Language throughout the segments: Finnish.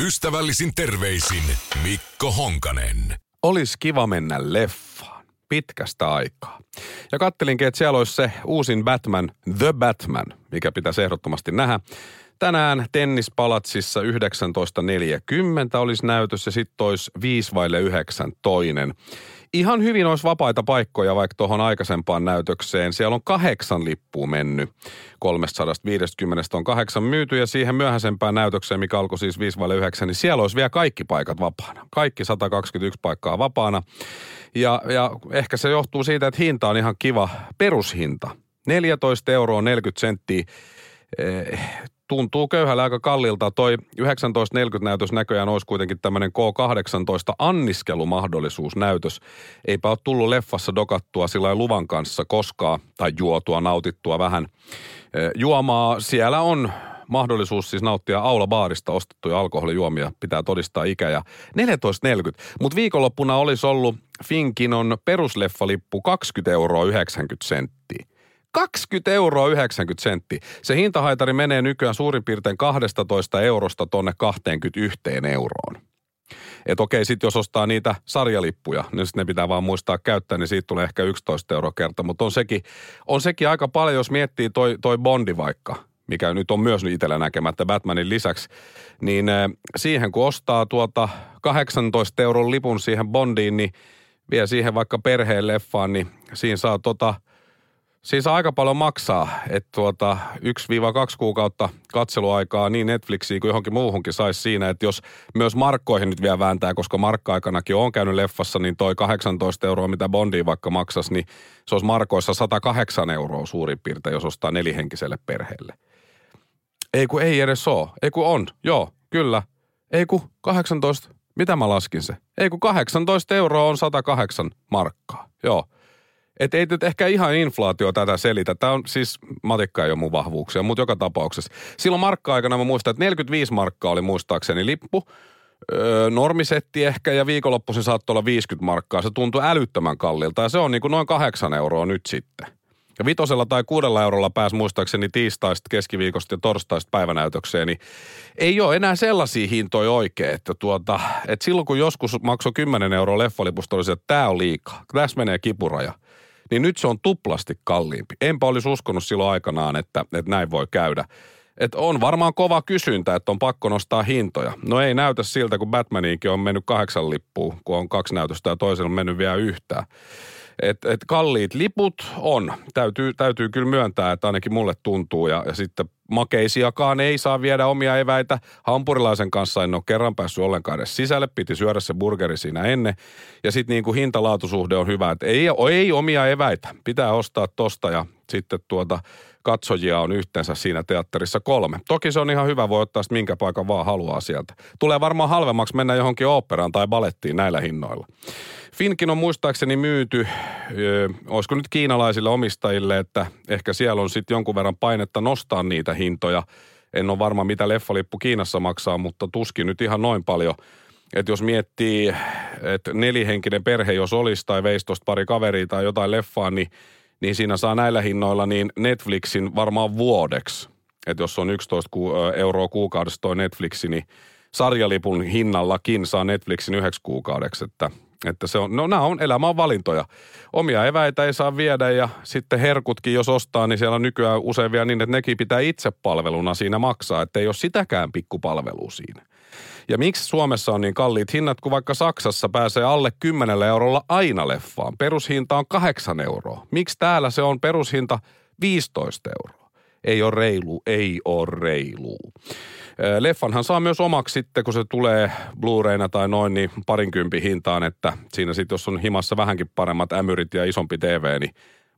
Ystävällisin terveisin Mikko Honkanen. Olisi kiva mennä leffaan pitkästä aikaa. Ja kattelinkin, että siellä olisi se uusin Batman, The Batman, mikä pitäisi ehdottomasti nähdä. Tänään Tennispalatsissa 19.40 olisi näytös ja sitten olisi 5 vaille 9 toinen. Ihan hyvin olisi vapaita paikkoja vaikka tuohon aikaisempaan näytökseen. Siellä on kahdeksan lippua mennyt. 350 on kahdeksan myyty ja siihen myöhäisempään näytökseen, mikä alkoi siis 5 vaille 9, niin siellä olisi vielä kaikki paikat vapaana. Kaikki 121 paikkaa vapaana. Ja, ja ehkä se johtuu siitä, että hinta on ihan kiva perushinta. 14 euroa 40 senttiä eh, tuntuu köyhällä aika kallilta. Toi 1940 näytös näköjään olisi kuitenkin tämmöinen K18 anniskelumahdollisuus näytös. Eipä ole tullut leffassa dokattua sillä luvan kanssa koskaan, tai juotua, nautittua vähän. Juomaa siellä on mahdollisuus siis nauttia aulabaarista ostettuja alkoholijuomia, pitää todistaa ikä ja 14.40. Mutta viikonloppuna olisi ollut Finkinon perusleffalippu 20 euroa 90 senttiä. 20 euroa 90 sentti. Se hintahaitari menee nykyään suurin piirtein 12 eurosta tonne 21 euroon. Et okei, sitten jos ostaa niitä sarjalippuja, niin sitten ne pitää vaan muistaa käyttää, niin siitä tulee ehkä 11 euroa kerta. Mutta on sekin, on sekin aika paljon, jos miettii toi, toi Bondi vaikka, mikä nyt on myös itsellä näkemättä Batmanin lisäksi, niin äh, siihen kun ostaa tuota 18 euron lipun siihen Bondiin, niin vie siihen vaikka perheen leffaan, niin siinä saa tota – Siis aika paljon maksaa, että tuota 1-2 kuukautta katseluaikaa niin Netflixiin kuin johonkin muuhunkin saisi siinä, että jos myös markkoihin nyt vielä vääntää, koska markka-aikanakin on käynyt leffassa, niin toi 18 euroa, mitä Bondi vaikka maksasi, niin se olisi markoissa 108 euroa suurin piirtein, jos ostaa nelihenkiselle perheelle. Ei kun ei edes ole. Ei kun on. Joo, kyllä. Ei kun 18. Mitä mä laskin se? Ei kun 18 euroa on 108 markkaa. Joo. Että ei nyt ehkä ihan inflaatio tätä selitä. Tämä on siis, matikka ei ole mun vahvuuksia, mutta joka tapauksessa. Silloin markka-aikana mä muistan, että 45 markkaa oli muistaakseni lippu. Öö, normisetti ehkä ja viikonloppuisin saattoi olla 50 markkaa. Se tuntui älyttömän kallilta ja se on niin kuin noin kahdeksan euroa nyt sitten. Ja vitosella tai kuudella eurolla pääs muistaakseni tiistaista, keskiviikosta ja torstaista päivänäytökseen, niin ei ole enää sellaisia hintoja oikein, että, tuota, että silloin kun joskus maksoi 10 euroa leffalipusta, oli että tämä on liikaa. Tässä menee kipuraja niin nyt se on tuplasti kalliimpi. Enpä olisi uskonut silloin aikanaan, että, että näin voi käydä. Et on varmaan kova kysyntä, että on pakko nostaa hintoja. No ei näytä siltä, kun Batmaniinkin on mennyt kahdeksan lippua, kun on kaksi näytöstä ja toisella on mennyt vielä yhtään. Et, et kalliit liput on. Täytyy, täytyy kyllä myöntää, että ainakin mulle tuntuu. Ja, ja sitten makeisiakaan ei saa viedä omia eväitä. Hampurilaisen kanssa en ole kerran päässyt ollenkaan edes sisälle. Piti syödä se burgeri siinä ennen. Ja sitten niin kuin hintalaatusuhde on hyvä. Että ei, ei omia eväitä. Pitää ostaa tosta ja sitten tuota katsojia on yhteensä siinä teatterissa kolme. Toki se on ihan hyvä, voi ottaa minkä paikan vaan haluaa sieltä. Tulee varmaan halvemmaksi mennä johonkin oopperaan tai balettiin näillä hinnoilla. Finkin on muistaakseni myyty, ö, olisiko nyt kiinalaisille omistajille, että ehkä siellä on sitten jonkun verran painetta nostaa niitä hintoja. En ole varma, mitä leffalippu Kiinassa maksaa, mutta tuskin nyt ihan noin paljon. Että jos miettii, että nelihenkinen perhe, jos olisi tai veisi pari kaveria tai jotain leffaa, niin, niin siinä saa näillä hinnoilla niin Netflixin varmaan vuodeksi. Että jos on 11 euroa kuukaudessa toi Netflixi, niin sarjalipun hinnallakin saa Netflixin yhdeksi kuukaudeksi. Että että se on, no nämä on, elämä valintoja. Omia eväitä ei saa viedä ja sitten herkutkin, jos ostaa, niin siellä on nykyään usein vielä niin, että nekin pitää itse palveluna siinä maksaa, että ei ole sitäkään pikkupalvelua siinä. Ja miksi Suomessa on niin kalliit hinnat, kun vaikka Saksassa pääsee alle 10 eurolla aina leffaan. Perushinta on 8 euroa. Miksi täällä se on perushinta 15 euroa? Ei ole reilu, ei ole reilu. Leffanhan saa myös omaksi sitten, kun se tulee Blu-rayna tai noin, niin parinkympin hintaan, että siinä sitten jos on himassa vähänkin paremmat ämyrit ja isompi TV, niin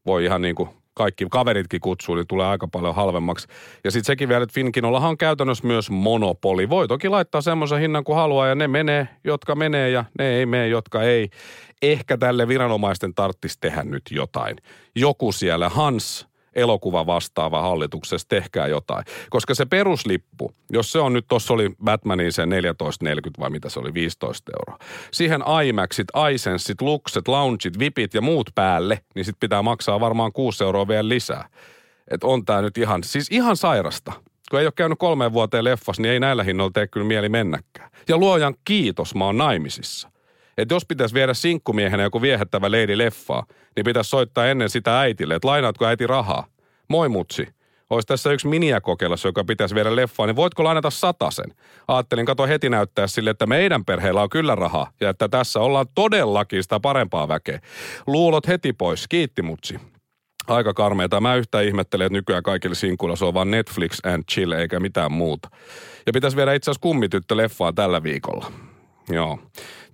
voi ihan niin kuin kaikki kaveritkin kutsuu, niin tulee aika paljon halvemmaksi. Ja sitten sekin vielä, että Finkinollahan on käytännössä myös monopoli. Voi toki laittaa semmoisen hinnan kuin haluaa ja ne menee, jotka menee ja ne ei mene, jotka ei. Ehkä tälle viranomaisten tarttisi tehdä nyt jotain. Joku siellä, Hans, elokuva vastaava hallituksessa, tehkää jotain. Koska se peruslippu, jos se on nyt, tuossa oli Batmanin se 14,40 vai mitä se oli, 15 euroa. Siihen IMAXit, iSensit, Luxet, Loungeit, Vipit ja muut päälle, niin sit pitää maksaa varmaan 6 euroa vielä lisää. Että on tää nyt ihan, siis ihan sairasta. Kun ei ole käynyt kolmeen vuoteen leffas, niin ei näillä hinnoilla tee kyllä mieli mennäkään. Ja luojan kiitos, mä oon naimisissa. Että jos pitäisi viedä sinkkumiehenä joku viehättävä leidi leffaa, niin pitäisi soittaa ennen sitä äitille, että lainaatko äiti rahaa? Moi mutsi. Olisi tässä yksi miniäkokeilussa, joka pitäisi viedä leffaan, niin voitko lainata satasen? Ajattelin kato heti näyttää sille, että meidän perheellä on kyllä rahaa ja että tässä ollaan todellakin sitä parempaa väkeä. Luulot heti pois. Kiitti mutsi. Aika karmeeta. Mä yhtään ihmettelen, että nykyään kaikille sinkuilla se on vaan Netflix and chill eikä mitään muuta. Ja pitäisi viedä itse asiassa kummityttö leffaa tällä viikolla. Joo.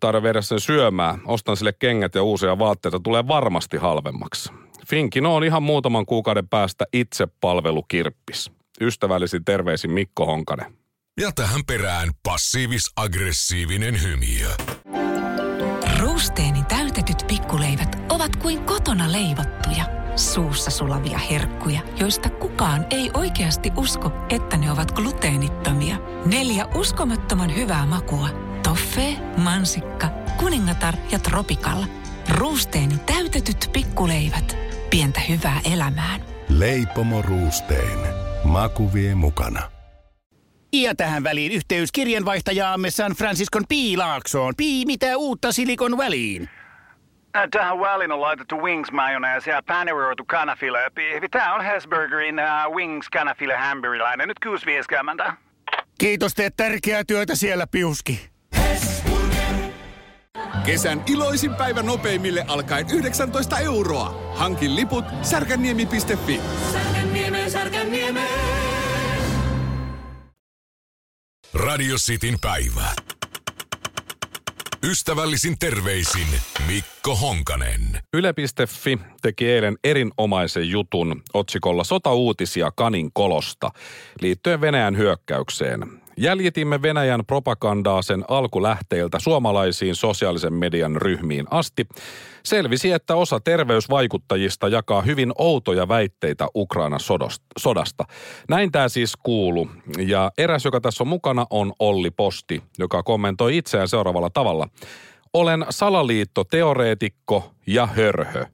Taida viedä sen syömään. Ostan sille kengät ja uusia vaatteita. Tulee varmasti halvemmaksi. Finkino on ihan muutaman kuukauden päästä itse palvelukirppis. Ystävällisin terveisin Mikko Honkanen. Ja tähän perään passiivis-aggressiivinen hymiö. Ruusteeni täytetyt pikkuleivät ovat kuin kotona leivottuja. Suussa sulavia herkkuja, joista kukaan ei oikeasti usko, että ne ovat gluteenittomia. Neljä uskomattoman hyvää makua. Toffee, mansikka, kuningatar ja tropikalla. Ruusteeni täytetyt pikkuleivät. Pientä hyvää elämään. Leipomo Ruusteen. Maku vie mukana. Ja tähän väliin yhteys kirjanvaihtajaamme San Franciscon Piilaaksoon. Pii, mitä uutta Silikon väliin? Äh, Tähän väliin on laitettu wings mayonnaise ja paneroitu kanafila. Tämä on Hesburgerin uh, wings kanafila hamburilainen. Nyt 6.50. Kiitos, teet tärkeää työtä siellä, Piuski. Kesän iloisin päivä nopeimille alkaen 19 euroa. Hankin liput särkänniemi.fi. Radio Cityn päivä. Ystävällisin terveisin Mikko Honkanen. Yle.fi teki eilen erinomaisen jutun otsikolla Sota-uutisia Kanin kolosta liittyen Venäjän hyökkäykseen. Jäljitimme Venäjän propagandaa sen alkulähteiltä suomalaisiin sosiaalisen median ryhmiin asti. Selvisi, että osa terveysvaikuttajista jakaa hyvin outoja väitteitä Ukrainan sodost- sodasta. Näin tämä siis kuulu. Ja eräs, joka tässä on mukana, on Olli Posti, joka kommentoi itseään seuraavalla tavalla. Olen salaliittoteoreetikko ja hörhö.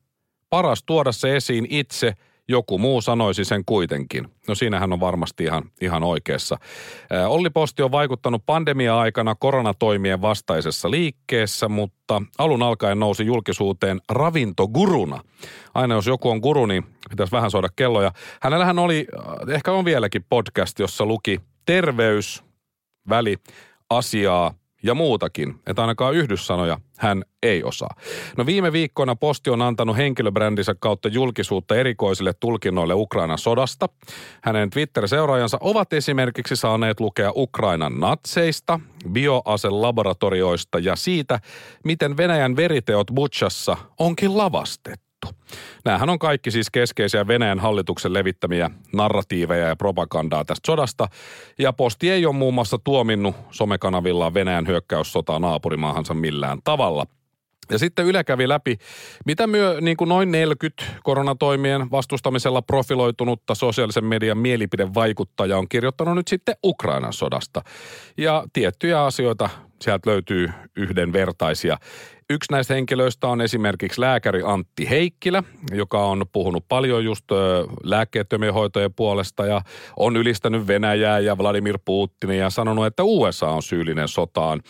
Paras tuoda se esiin itse – joku muu sanoisi sen kuitenkin. No siinähän on varmasti ihan, ihan oikeassa. Olli Posti on vaikuttanut pandemia-aikana koronatoimien vastaisessa liikkeessä, mutta alun alkaen nousi julkisuuteen ravintoguruna. Aina jos joku on guru, niin pitäisi vähän soida kelloja. Hänellähän oli, äh, ehkä on vieläkin podcast, jossa luki terveys, väli, asiaa ja muutakin, että ainakaan yhdyssanoja hän ei osaa. No viime viikkoina Posti on antanut henkilöbrändinsä kautta julkisuutta erikoisille tulkinnoille Ukrainan sodasta. Hänen Twitter-seuraajansa ovat esimerkiksi saaneet lukea Ukrainan natseista, bioaselaboratorioista ja siitä, miten Venäjän veriteot Butchassa onkin lavastettu. Nämähän on kaikki siis keskeisiä Venäjän hallituksen levittämiä narratiiveja ja propagandaa tästä sodasta. Ja Posti ei ole muun muassa tuominnut somekanavillaan Venäjän hyökkäyssotaa naapurimaahansa millään tavalla. Ja sitten Yle kävi läpi, mitä myö niin kuin noin 40 koronatoimien vastustamisella profiloitunutta sosiaalisen median mielipidevaikuttaja on kirjoittanut nyt sitten Ukrainan sodasta. Ja tiettyjä asioita sieltä löytyy yhdenvertaisia. Yksi näistä henkilöistä on esimerkiksi lääkäri Antti Heikkilä, joka on puhunut paljon just lääkkeettömien hoitojen puolesta ja on ylistänyt Venäjää ja Vladimir Putinia ja sanonut, että USA on syyllinen sotaan.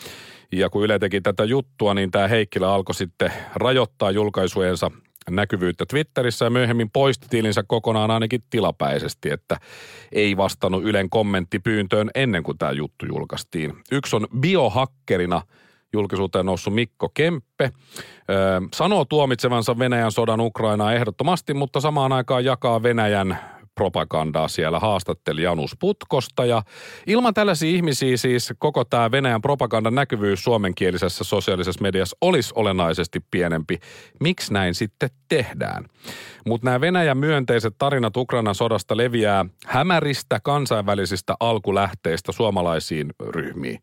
Ja kun Yle teki tätä juttua, niin tämä Heikkilä alkoi sitten rajoittaa julkaisujensa näkyvyyttä Twitterissä ja myöhemmin poisti tilinsä kokonaan ainakin tilapäisesti, että ei vastannut Ylen kommenttipyyntöön ennen kuin tämä juttu julkaistiin. Yksi on biohakkerina julkisuuteen noussut Mikko Kemppe. Sanoo tuomitsevansa Venäjän sodan Ukrainaa ehdottomasti, mutta samaan aikaan jakaa Venäjän propagandaa siellä haastatteli Janus Putkosta ja ilman tällaisia ihmisiä siis koko tämä Venäjän propagandan näkyvyys suomenkielisessä sosiaalisessa mediassa olisi olennaisesti pienempi. Miksi näin sitten tehdään? Mutta nämä Venäjän myönteiset tarinat Ukrainan sodasta leviää hämäristä kansainvälisistä alkulähteistä suomalaisiin ryhmiin.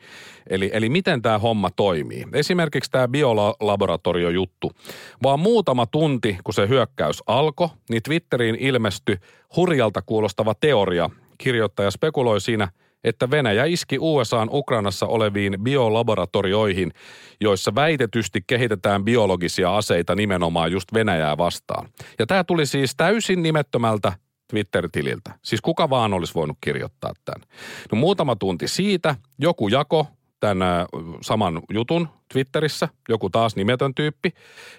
Eli, eli miten tämä homma toimii? Esimerkiksi tämä biolaboratoriojuttu. Vaan muutama tunti, kun se hyökkäys alkoi, niin Twitteriin ilmestyi hurjalta kuulostava teoria. Kirjoittaja spekuloi siinä, että Venäjä iski USAn Ukrainassa oleviin biolaboratorioihin, joissa väitetysti kehitetään biologisia aseita nimenomaan just Venäjää vastaan. Ja tämä tuli siis täysin nimettömältä Twitter-tililtä. Siis kuka vaan olisi voinut kirjoittaa tämän. No muutama tunti siitä joku jako tämän saman jutun Twitterissä, joku taas nimetön tyyppi,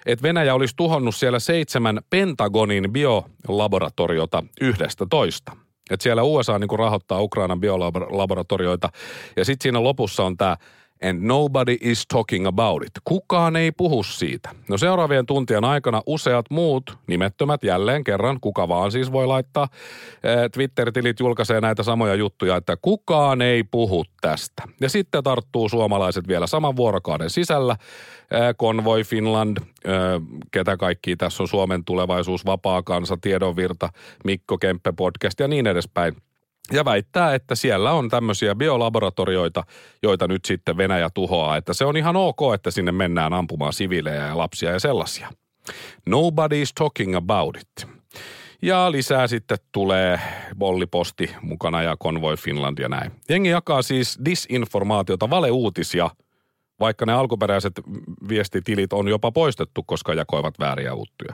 että Venäjä olisi tuhonnut siellä seitsemän Pentagonin biolaboratoriota yhdestä toista. Että siellä USA niin rahoittaa Ukrainan biolaboratorioita. Ja sitten siinä lopussa on tämä and nobody is talking about it. Kukaan ei puhu siitä. No seuraavien tuntien aikana useat muut nimettömät jälleen kerran, kuka vaan siis voi laittaa, Twitter-tilit julkaisee näitä samoja juttuja, että kukaan ei puhu tästä. Ja sitten tarttuu suomalaiset vielä saman vuorokauden sisällä. Konvoi Finland, ketä kaikki tässä on Suomen tulevaisuus, vapaa kansa, tiedonvirta, Mikko Kemppe podcast ja niin edespäin – ja väittää, että siellä on tämmöisiä biolaboratorioita, joita nyt sitten Venäjä tuhoaa. Että se on ihan ok, että sinne mennään ampumaan siviilejä ja lapsia ja sellaisia. Nobody's talking about it. Ja lisää sitten tulee Bolliposti mukana ja Convoy Finland ja näin. Jengi jakaa siis disinformaatiota, valeuutisia – vaikka ne alkuperäiset viestitilit on jopa poistettu, koska jakoivat vääriä uuttuja.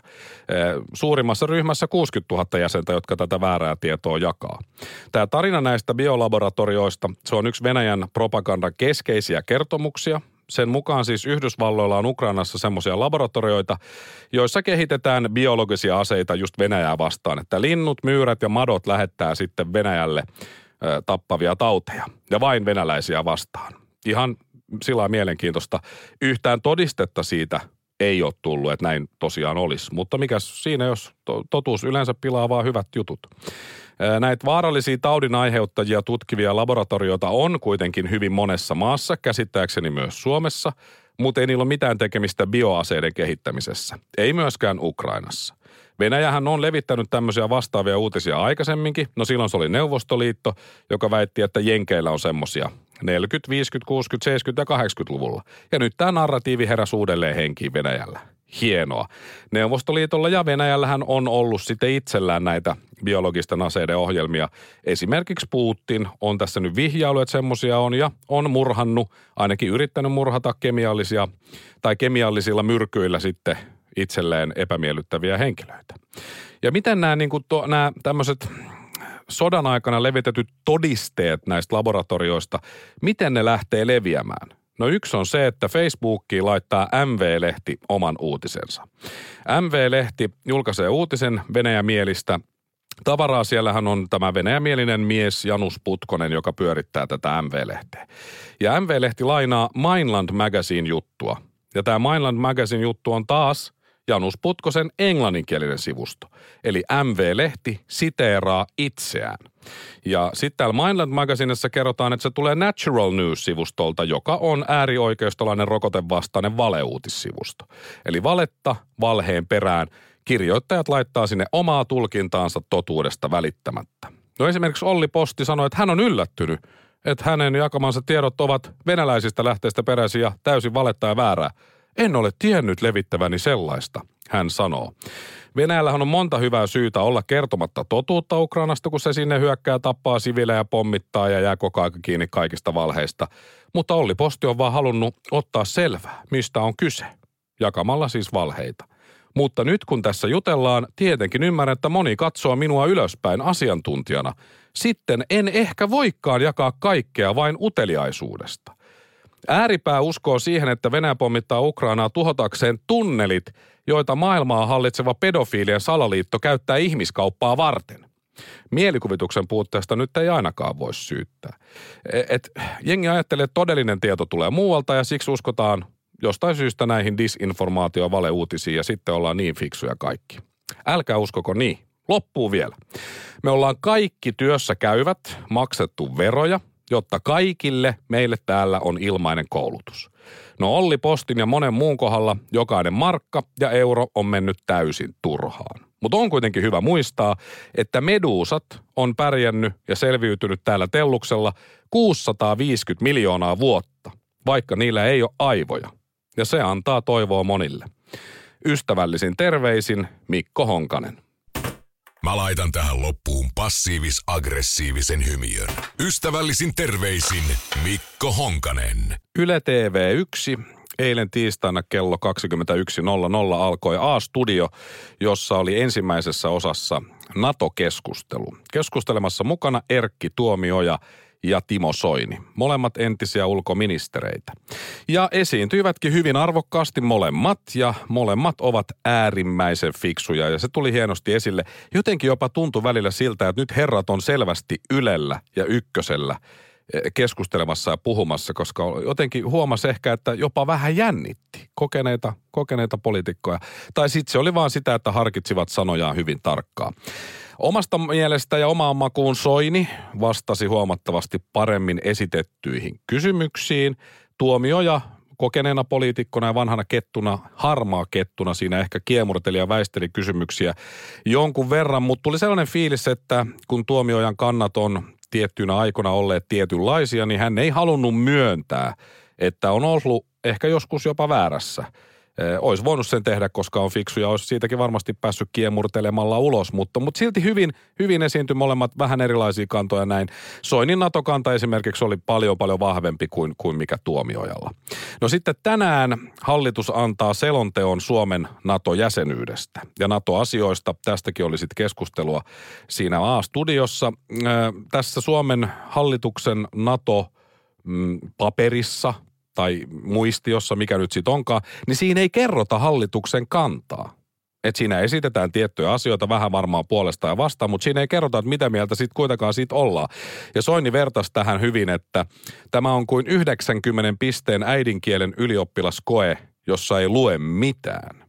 Suurimmassa ryhmässä 60 000 jäsentä, jotka tätä väärää tietoa jakaa. Tämä tarina näistä biolaboratorioista, se on yksi Venäjän propagandan keskeisiä kertomuksia. Sen mukaan siis Yhdysvalloilla on Ukrainassa semmoisia laboratorioita, joissa kehitetään biologisia aseita just Venäjää vastaan. Että linnut, myyrät ja madot lähettää sitten Venäjälle tappavia tauteja ja vain venäläisiä vastaan. Ihan sillä mielenkiintoista. Yhtään todistetta siitä ei ole tullut, että näin tosiaan olisi. Mutta mikä siinä, jos totuus yleensä pilaa vaan hyvät jutut. Näitä vaarallisia taudin aiheuttajia tutkivia laboratorioita on kuitenkin hyvin monessa maassa, käsittääkseni myös Suomessa, mutta ei niillä ole mitään tekemistä bioaseiden kehittämisessä. Ei myöskään Ukrainassa. Venäjähän on levittänyt tämmöisiä vastaavia uutisia aikaisemminkin. No silloin se oli Neuvostoliitto, joka väitti, että Jenkeillä on semmoisia 40, 50, 60, 70 ja 80-luvulla. Ja nyt tämä narratiivi heräsi uudelleen henkiin Venäjällä. Hienoa. Neuvostoliitolla ja Venäjällähän on ollut sitten itsellään näitä biologisten aseiden ohjelmia. Esimerkiksi Putin on tässä nyt vihjailu, että semmoisia on ja on murhannut, ainakin yrittänyt murhata kemiallisia tai kemiallisilla myrkyillä sitten itselleen epämiellyttäviä henkilöitä. Ja miten nämä, niin kuin to, nämä tämmöiset sodan aikana levitetyt todisteet näistä laboratorioista, miten ne lähtee leviämään? No yksi on se, että Facebookiin laittaa MV-lehti oman uutisensa. MV-lehti julkaisee uutisen Venäjämielistä tavaraa. Siellähän on tämä venäjämielinen mies Janus Putkonen, joka pyörittää tätä MV-lehteä. Ja MV-lehti lainaa Mainland Magazine juttua. Ja tämä Mainland Magazine juttu on taas Janus Putkosen englanninkielinen sivusto. Eli MV-lehti siteeraa itseään. Ja sitten täällä Mindland Magazinessa kerrotaan, että se tulee Natural News-sivustolta, joka on äärioikeistolainen rokotevastainen valeuutissivusto. Eli valetta valheen perään kirjoittajat laittaa sinne omaa tulkintaansa totuudesta välittämättä. No esimerkiksi Olli Posti sanoi, että hän on yllättynyt, että hänen jakamansa tiedot ovat venäläisistä lähteistä peräisin ja täysin valetta ja väärää. En ole tiennyt levittäväni sellaista, hän sanoo. Venäjällähän on monta hyvää syytä olla kertomatta totuutta Ukrainasta, kun se sinne hyökkää, tappaa sivilejä, pommittaa ja jää koko ajan kiinni kaikista valheista. Mutta Olli Posti on vaan halunnut ottaa selvää, mistä on kyse, jakamalla siis valheita. Mutta nyt kun tässä jutellaan, tietenkin ymmärrän, että moni katsoo minua ylöspäin asiantuntijana. Sitten en ehkä voikaan jakaa kaikkea vain uteliaisuudesta. Ääripää uskoo siihen, että Venäjä pommittaa Ukrainaa tuhotakseen tunnelit, joita maailmaa hallitseva pedofiilien salaliitto käyttää ihmiskauppaa varten. Mielikuvituksen puutteesta nyt ei ainakaan voi syyttää. E, et, jengi ajattelee, että todellinen tieto tulee muualta ja siksi uskotaan jostain syystä näihin disinformaatio- valeuutisiin ja sitten ollaan niin fiksuja kaikki. Älkää uskoko niin. Loppuu vielä. Me ollaan kaikki työssä käyvät maksettu veroja, jotta kaikille meille täällä on ilmainen koulutus. No Olli Postin ja monen muun kohdalla jokainen markka ja euro on mennyt täysin turhaan. Mutta on kuitenkin hyvä muistaa, että meduusat on pärjännyt ja selviytynyt täällä telluksella 650 miljoonaa vuotta, vaikka niillä ei ole aivoja. Ja se antaa toivoa monille. Ystävällisin terveisin Mikko Honkanen. Mä laitan tähän loppuun passiivis-aggressiivisen hymiön. Ystävällisin terveisin Mikko Honkanen. Yle TV1 eilen tiistaina kello 21.00 alkoi A-studio, jossa oli ensimmäisessä osassa NATO-keskustelu. Keskustelemassa mukana Erkki Tuomioja ja Timo Soini, molemmat entisiä ulkoministereitä. Ja esiintyivätkin hyvin arvokkaasti molemmat ja molemmat ovat äärimmäisen fiksuja ja se tuli hienosti esille. Jotenkin jopa tuntui välillä siltä, että nyt herrat on selvästi Ylellä ja Ykkösellä keskustelemassa ja puhumassa, koska jotenkin huomasi ehkä, että jopa vähän jännitti kokeneita, kokeneita poliitikkoja. Tai sitten se oli vaan sitä, että harkitsivat sanojaan hyvin tarkkaan. Omasta mielestä ja omaan makuun Soini vastasi huomattavasti paremmin esitettyihin kysymyksiin. Tuomioja kokeneena poliitikkona ja vanhana kettuna, harmaa kettuna siinä ehkä kiemurteli ja väisteli kysymyksiä jonkun verran, mutta tuli sellainen fiilis, että kun tuomiojan kannat on tiettyinä aikoina olleet tietynlaisia, niin hän ei halunnut myöntää, että on ollut ehkä joskus jopa väärässä – olisi voinut sen tehdä, koska on fiksu ja olisi siitäkin varmasti päässyt kiemurtelemalla ulos, mutta, mutta silti hyvin, hyvin esiintyi molemmat vähän erilaisia kantoja näin. Soinin NATO-kanta esimerkiksi oli paljon paljon vahvempi kuin, kuin mikä tuomiojalla. No sitten tänään hallitus antaa selonteon Suomen NATO-jäsenyydestä ja NATO-asioista. Tästäkin oli sitten keskustelua siinä A-studiossa. Tässä Suomen hallituksen NATO-paperissa – tai muistiossa, mikä nyt sitten onkaan, niin siinä ei kerrota hallituksen kantaa. Että siinä esitetään tiettyjä asioita vähän varmaan puolesta ja vastaan, mutta siinä ei kerrota, että mitä mieltä sitten kuitenkaan siitä ollaan. Ja Soini vertasi tähän hyvin, että tämä on kuin 90 pisteen äidinkielen ylioppilaskoe, jossa ei lue mitään.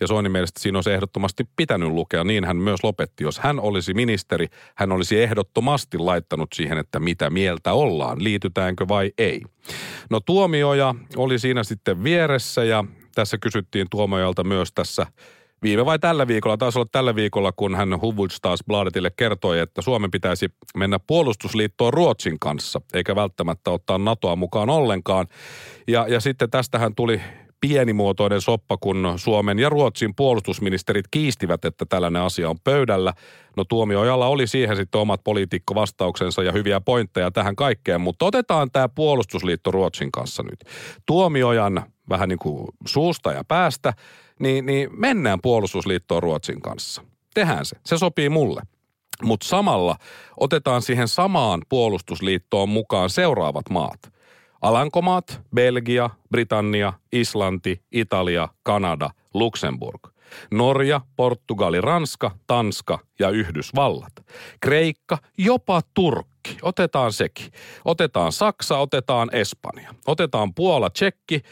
Ja Soinin mielestä siinä olisi ehdottomasti pitänyt lukea. Niin hän myös lopetti. Jos hän olisi ministeri, hän olisi ehdottomasti laittanut siihen, että mitä mieltä ollaan, liitytäänkö vai ei. No tuomioja oli siinä sitten vieressä ja tässä kysyttiin tuomiojalta myös tässä viime vai tällä viikolla, taisi olla tällä viikolla, kun hän Hufvudstadsbladetille kertoi, että Suomen pitäisi mennä puolustusliittoon Ruotsin kanssa, eikä välttämättä ottaa NATOa mukaan ollenkaan. Ja, ja sitten tästähän tuli pienimuotoinen soppa, kun Suomen ja Ruotsin puolustusministerit kiistivät, että tällainen asia on pöydällä. No tuomioajalla oli siihen sitten omat poliitikkovastauksensa ja hyviä pointteja tähän kaikkeen, mutta otetaan tämä puolustusliitto Ruotsin kanssa nyt. Tuomiojan vähän niin kuin suusta ja päästä, niin, niin mennään puolustusliittoon Ruotsin kanssa. Tehdään se. Se sopii mulle. Mutta samalla otetaan siihen samaan puolustusliittoon mukaan seuraavat maat – Alankomaat, Belgia, Britannia, Islanti, Italia, Kanada, Luxemburg. Norja, Portugali, Ranska, Tanska ja Yhdysvallat. Kreikka, jopa Turkki. Otetaan sekin. Otetaan Saksa, otetaan Espanja. Otetaan Puola, Tsekki,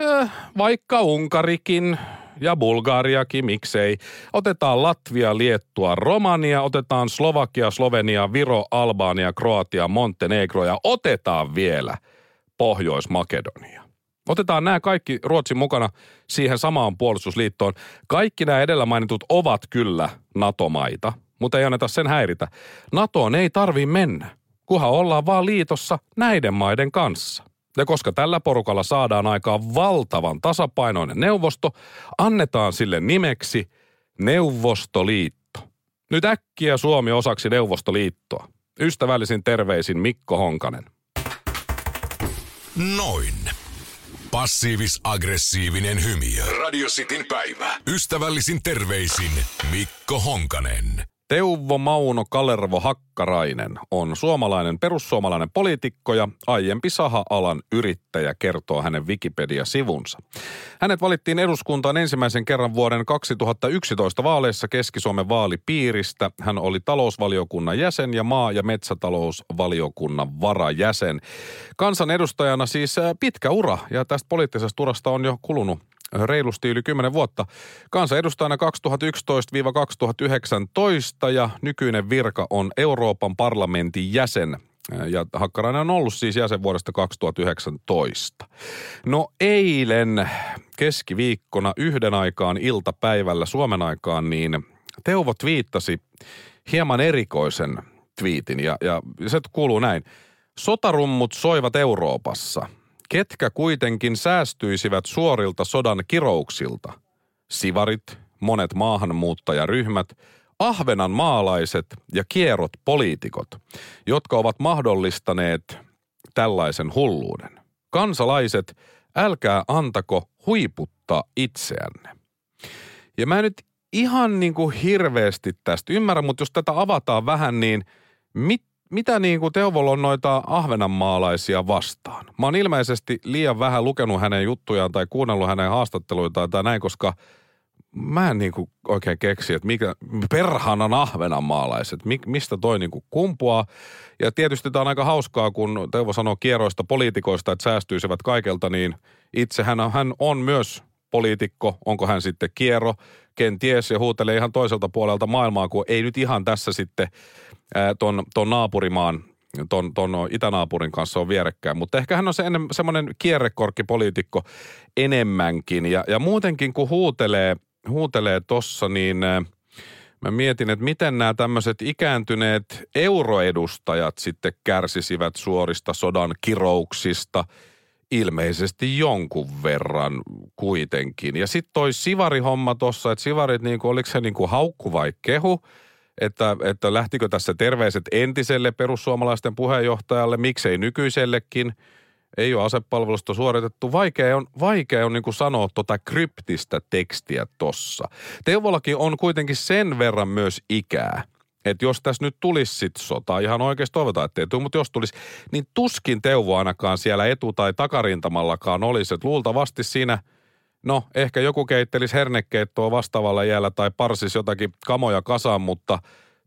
eh, vaikka Unkarikin ja Bulgariakin, miksei. Otetaan Latvia, Liettua, Romania, otetaan Slovakia, Slovenia, Viro, Albania, Kroatia, Montenegro ja otetaan vielä – Pohjois-Makedonia. Otetaan nämä kaikki Ruotsin mukana siihen samaan puolustusliittoon. Kaikki nämä edellä mainitut ovat kyllä NATO-maita, mutta ei anneta sen häiritä. NATOon ei tarvi mennä, kunhan ollaan vaan liitossa näiden maiden kanssa. Ja koska tällä porukalla saadaan aikaan valtavan tasapainoinen neuvosto, annetaan sille nimeksi Neuvostoliitto. Nyt äkkiä Suomi osaksi Neuvostoliittoa. Ystävällisin terveisin Mikko Honkanen. Noin. Passiivis-aggressiivinen hymiö. Radio Cityn päivä. Ystävällisin terveisin Mikko Honkanen. Teuvo Mauno Kalervo Hakkarainen on suomalainen perussuomalainen poliitikko ja aiempi saha-alan yrittäjä, kertoo hänen Wikipedia-sivunsa. Hänet valittiin eduskuntaan ensimmäisen kerran vuoden 2011 vaaleissa Keski-Suomen vaalipiiristä. Hän oli talousvaliokunnan jäsen ja maa- ja metsätalousvaliokunnan varajäsen. Kansan edustajana siis pitkä ura ja tästä poliittisesta urasta on jo kulunut reilusti yli 10 vuotta kansanedustajana 2011-2019 ja nykyinen virka on Euroopan parlamentin jäsen ja Hakkarainen on ollut siis jäsen vuodesta 2019. No eilen keskiviikkona yhden aikaan iltapäivällä Suomen aikaan, niin Teuvo twiittasi hieman erikoisen twiitin ja, ja se kuuluu näin. Sotarummut soivat Euroopassa. Ketkä kuitenkin säästyisivät suorilta sodan kirouksilta? Sivarit, monet maahanmuuttajaryhmät – Ahvenan maalaiset ja kierrot poliitikot, jotka ovat mahdollistaneet tällaisen hulluuden. Kansalaiset, älkää antako huiputtaa itseänne. Ja mä nyt ihan niin kuin hirveästi tästä ymmärrän, mutta jos tätä avataan vähän, niin mit, mitä niin kuin Teovol on noita ahvenanmaalaisia vastaan? Mä oon ilmeisesti liian vähän lukenut hänen juttujaan tai kuunnellut hänen haastatteluitaan tai näin, koska – mä en niinku oikein keksi, että mikä, perhanan ahvenanmaalaiset, mi, mistä toi niinku kumpuaa. Ja tietysti tämä on aika hauskaa, kun Teuvo sanoo kierroista poliitikoista, että säästyisivät kaikelta, niin itsehän hän on myös poliitikko, onko hän sitten kierro, kenties, ja huutelee ihan toiselta puolelta maailmaa, kun ei nyt ihan tässä sitten ton, ton naapurimaan ton, ton itänaapurin kanssa on vierekkäin. Mutta ehkä hän on se ennen, semmoinen kierrekorkkipoliitikko enemmänkin. Ja, ja muutenkin kun huutelee – huutelee tossa, niin mä mietin, että miten nämä tämmöiset ikääntyneet euroedustajat sitten kärsisivät suorista sodan kirouksista ilmeisesti jonkun verran kuitenkin. Ja sitten toi Sivari-homma tossa, että Sivarit, niin kuin, oliko se niin kuin haukku vai kehu, että, että lähtikö tässä terveiset entiselle perussuomalaisten puheenjohtajalle, miksei nykyisellekin – ei ole asepalvelusta suoritettu. Vaikea on, vaikea on niin kuin sanoa tota kryptistä tekstiä tossa. Teuvollakin on kuitenkin sen verran myös ikää, että jos tässä nyt tulisi sit sota, ihan oikeasti toivotaan, että ei tule, mutta jos tulisi, niin tuskin Teuvo ainakaan siellä etu- tai takarintamallakaan olisi. Että luultavasti siinä, no ehkä joku keittelisi hernekeittoa vastaavalla jäällä tai parsis jotakin kamoja kasaan, mutta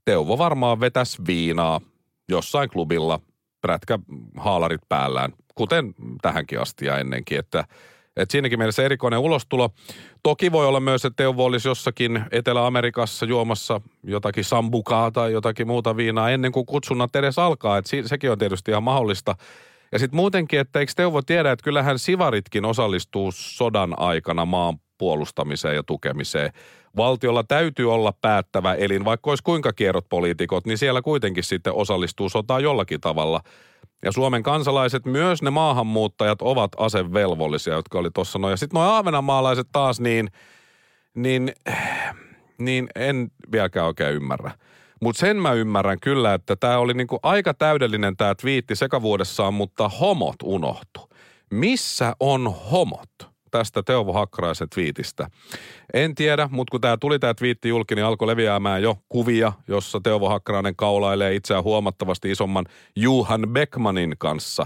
Teuvo varmaan vetäisi viinaa jossain klubilla, prätkä haalarit päällään – kuten tähänkin asti ja ennenkin, että että siinäkin mielessä erikoinen ulostulo. Toki voi olla myös, että Teuvo olisi jossakin Etelä-Amerikassa juomassa jotakin sambukaa tai jotakin muuta viinaa ennen kuin kutsunnat edes alkaa. Että sekin on tietysti ihan mahdollista. Ja sitten muutenkin, että eikö Teuvo tiedä, että kyllähän sivaritkin osallistuu sodan aikana maan puolustamiseen ja tukemiseen. Valtiolla täytyy olla päättävä elin, vaikka olisi kuinka kierrot poliitikot, niin siellä kuitenkin sitten osallistuu sotaan jollakin tavalla – ja Suomen kansalaiset, myös ne maahanmuuttajat ovat asevelvollisia, jotka oli tuossa noin. Ja sitten nuo ahvenanmaalaiset taas, niin, niin, niin en vieläkään oikein ymmärrä. Mutta sen mä ymmärrän kyllä, että tämä oli niinku aika täydellinen tämä twiitti sekavuudessaan, mutta homot unohtu. Missä on homot? tästä Teuvo Hakkaraisen twiitistä. En tiedä, mutta kun tämä tuli tämä twiitti julki, niin alkoi leviämään jo kuvia, jossa Teuvo Hakkarainen kaulailee itseään huomattavasti isomman Juhan Beckmanin kanssa,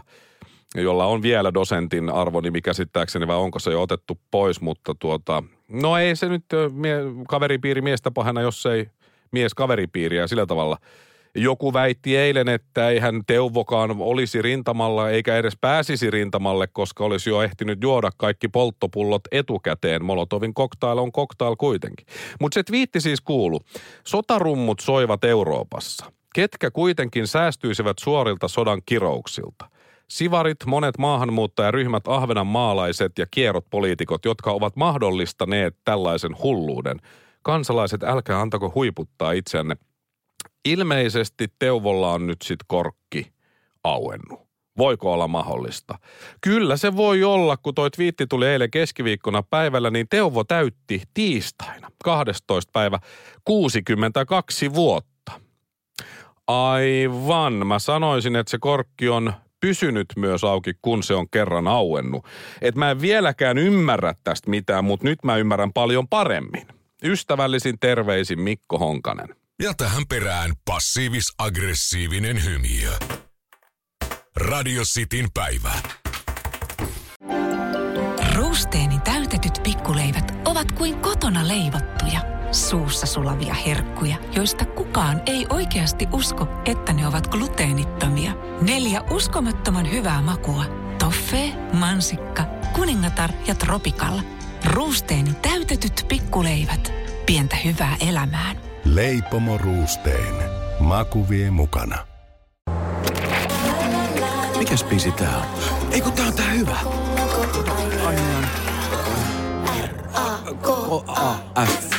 jolla on vielä dosentin arvonimi käsittääkseni, vai onko se jo otettu pois, mutta tuota, no ei se nyt kaveripiiri miestä pahana, jos ei mies kaveripiiriä sillä tavalla – joku väitti eilen, että ei hän Teuvokaan olisi rintamalla eikä edes pääsisi rintamalle, koska olisi jo ehtinyt juoda kaikki polttopullot etukäteen. Molotovin koktail on koktail kuitenkin. Mutta se twiitti siis kuulu. Sotarummut soivat Euroopassa. Ketkä kuitenkin säästyisivät suorilta sodan kirouksilta? Sivarit, monet maahanmuuttajaryhmät, ahvenan maalaiset ja kierrot poliitikot, jotka ovat mahdollistaneet tällaisen hulluuden. Kansalaiset, älkää antako huiputtaa itseänne ilmeisesti Teuvolla on nyt sit korkki auennut. Voiko olla mahdollista? Kyllä se voi olla, kun toi twiitti tuli eilen keskiviikkona päivällä, niin Teuvo täytti tiistaina 12. päivä 62 vuotta. Aivan. Mä sanoisin, että se korkki on pysynyt myös auki, kun se on kerran auennut. Et mä en vieläkään ymmärrä tästä mitään, mutta nyt mä ymmärrän paljon paremmin. Ystävällisin terveisin Mikko Honkanen. Ja tähän perään passiivis-aggressiivinen hymiö. Radio Cityn päivä. Ruusteeni täytetyt pikkuleivät ovat kuin kotona leivottuja, suussa sulavia herkkuja, joista kukaan ei oikeasti usko, että ne ovat gluteenittomia. Neljä uskomattoman hyvää makua. Toffee, mansikka, kuningatar ja tropikalla – Ruusteen täytetyt pikkuleivät. Pientä hyvää elämään. Leipomo Ruusteen. Maku vie mukana. Mikäs biisi tää on? Ei kun tää on tää hyvä. F.